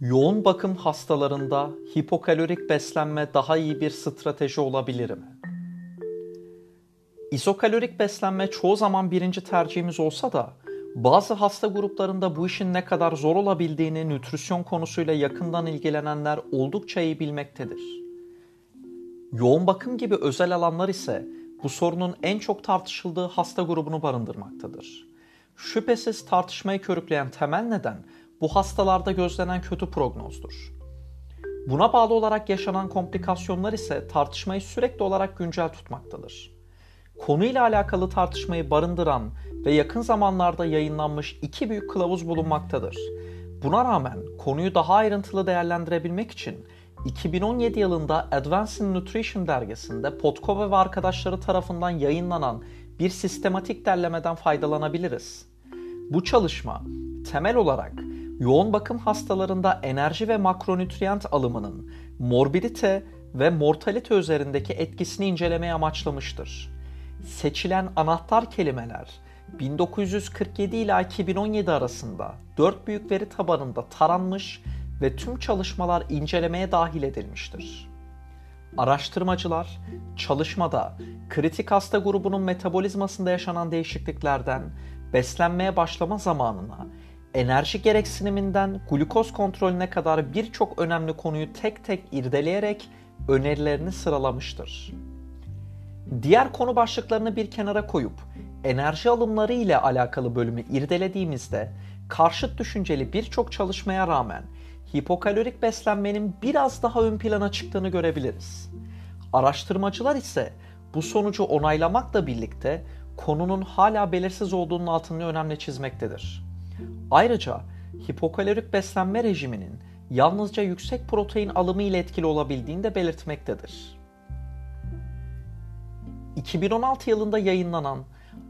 Yoğun bakım hastalarında hipokalorik beslenme daha iyi bir strateji olabilir mi? İzokalorik beslenme çoğu zaman birinci tercihimiz olsa da bazı hasta gruplarında bu işin ne kadar zor olabildiğini nütrisyon konusuyla yakından ilgilenenler oldukça iyi bilmektedir. Yoğun bakım gibi özel alanlar ise bu sorunun en çok tartışıldığı hasta grubunu barındırmaktadır. Şüphesiz tartışmayı körükleyen temel neden bu hastalarda gözlenen kötü prognozdur. Buna bağlı olarak yaşanan komplikasyonlar ise tartışmayı sürekli olarak güncel tutmaktadır. Konuyla alakalı tartışmayı barındıran ve yakın zamanlarda yayınlanmış iki büyük kılavuz bulunmaktadır. Buna rağmen konuyu daha ayrıntılı değerlendirebilmek için 2017 yılında Advanced Nutrition dergisinde Podkova ve arkadaşları tarafından yayınlanan bir sistematik derlemeden faydalanabiliriz. Bu çalışma temel olarak yoğun bakım hastalarında enerji ve makronütriyant alımının morbidite ve mortalite üzerindeki etkisini incelemeye amaçlamıştır. Seçilen anahtar kelimeler 1947 ila 2017 arasında 4 büyük veri tabanında taranmış ve tüm çalışmalar incelemeye dahil edilmiştir. Araştırmacılar çalışmada kritik hasta grubunun metabolizmasında yaşanan değişikliklerden beslenmeye başlama zamanına enerji gereksiniminden glukoz kontrolüne kadar birçok önemli konuyu tek tek irdeleyerek önerilerini sıralamıştır. Diğer konu başlıklarını bir kenara koyup enerji alımları ile alakalı bölümü irdelediğimizde karşıt düşünceli birçok çalışmaya rağmen hipokalorik beslenmenin biraz daha ön plana çıktığını görebiliriz. Araştırmacılar ise bu sonucu onaylamakla birlikte konunun hala belirsiz olduğunun altını önemli çizmektedir. Ayrıca hipokalorik beslenme rejiminin yalnızca yüksek protein alımı ile etkili olabildiğini de belirtmektedir. 2016 yılında yayınlanan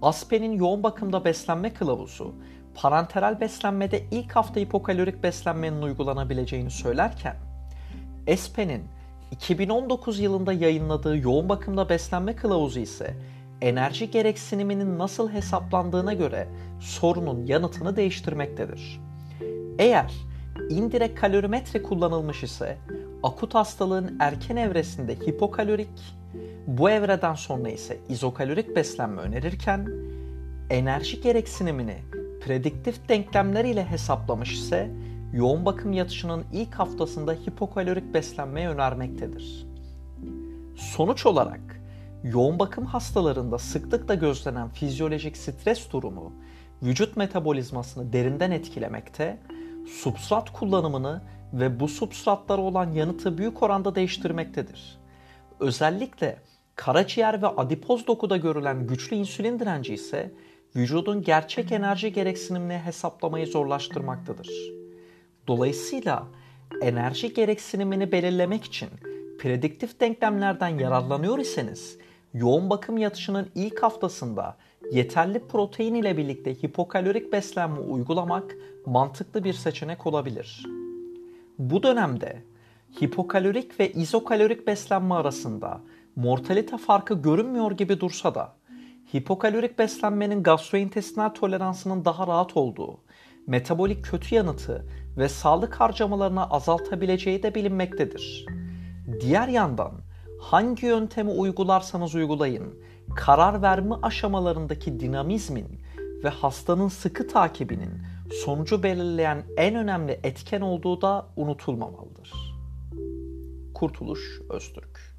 Aspen'in yoğun bakımda beslenme kılavuzu, parenteral beslenmede ilk hafta hipokalorik beslenmenin uygulanabileceğini söylerken, Espen'in 2019 yılında yayınladığı yoğun bakımda beslenme kılavuzu ise enerji gereksiniminin nasıl hesaplandığına göre sorunun yanıtını değiştirmektedir. Eğer indirekt kalorimetre kullanılmış ise akut hastalığın erken evresinde hipokalorik, bu evreden sonra ise izokalorik beslenme önerirken enerji gereksinimini prediktif denklemler ile hesaplamış ise yoğun bakım yatışının ilk haftasında hipokalorik beslenmeyi önermektedir. Sonuç olarak yoğun bakım hastalarında sıklıkla gözlenen fizyolojik stres durumu vücut metabolizmasını derinden etkilemekte, substrat kullanımını ve bu substratlara olan yanıtı büyük oranda değiştirmektedir. Özellikle karaciğer ve adipoz dokuda görülen güçlü insülin direnci ise vücudun gerçek enerji gereksinimini hesaplamayı zorlaştırmaktadır. Dolayısıyla enerji gereksinimini belirlemek için prediktif denklemlerden yararlanıyor iseniz yoğun bakım yatışının ilk haftasında yeterli protein ile birlikte hipokalorik beslenme uygulamak mantıklı bir seçenek olabilir. Bu dönemde hipokalorik ve izokalorik beslenme arasında mortalite farkı görünmüyor gibi dursa da hipokalorik beslenmenin gastrointestinal toleransının daha rahat olduğu, metabolik kötü yanıtı ve sağlık harcamalarını azaltabileceği de bilinmektedir. Diğer yandan hangi yöntemi uygularsanız uygulayın, karar verme aşamalarındaki dinamizmin ve hastanın sıkı takibinin sonucu belirleyen en önemli etken olduğu da unutulmamalıdır. Kurtuluş Öztürk